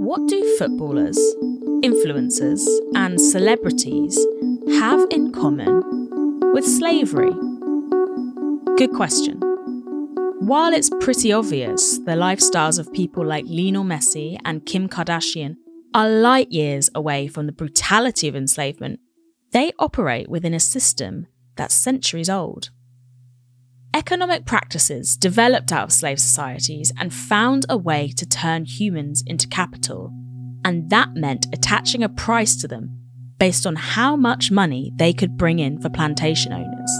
What do footballers, influencers, and celebrities have in common with slavery? Good question. While it's pretty obvious the lifestyles of people like Lionel Messi and Kim Kardashian are light years away from the brutality of enslavement, they operate within a system that's centuries old. Economic practices developed out of slave societies and found a way to turn humans into capital, and that meant attaching a price to them based on how much money they could bring in for plantation owners.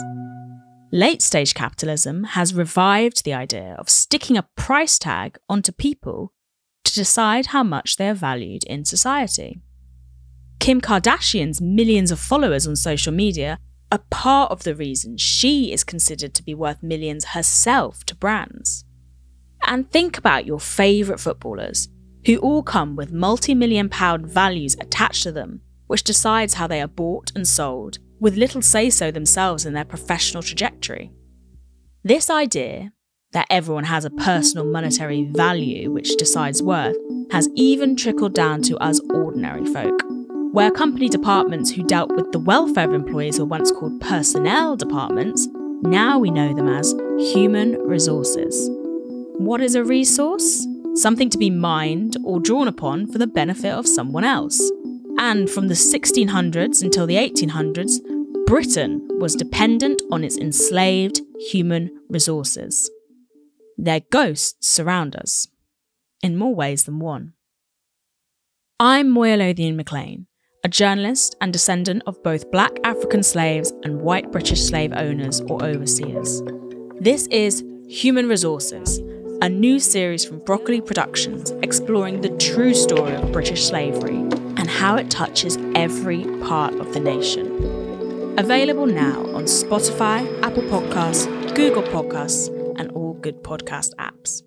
Late stage capitalism has revived the idea of sticking a price tag onto people to decide how much they are valued in society. Kim Kardashian's millions of followers on social media a part of the reason she is considered to be worth millions herself to brands. And think about your favourite footballers, who all come with multi million pound values attached to them, which decides how they are bought and sold, with little say so themselves in their professional trajectory. This idea that everyone has a personal monetary value which decides worth has even trickled down to us ordinary folk where company departments who dealt with the welfare of employees were once called personnel departments, now we know them as human resources. What is a resource? Something to be mined or drawn upon for the benefit of someone else. And from the 1600s until the 1800s, Britain was dependent on its enslaved human resources. Their ghosts surround us, in more ways than one. I'm Moya Lothian McLean, a journalist and descendant of both black African slaves and white British slave owners or overseers. This is Human Resources, a new series from Broccoli Productions exploring the true story of British slavery and how it touches every part of the nation. Available now on Spotify, Apple Podcasts, Google Podcasts, and all good podcast apps.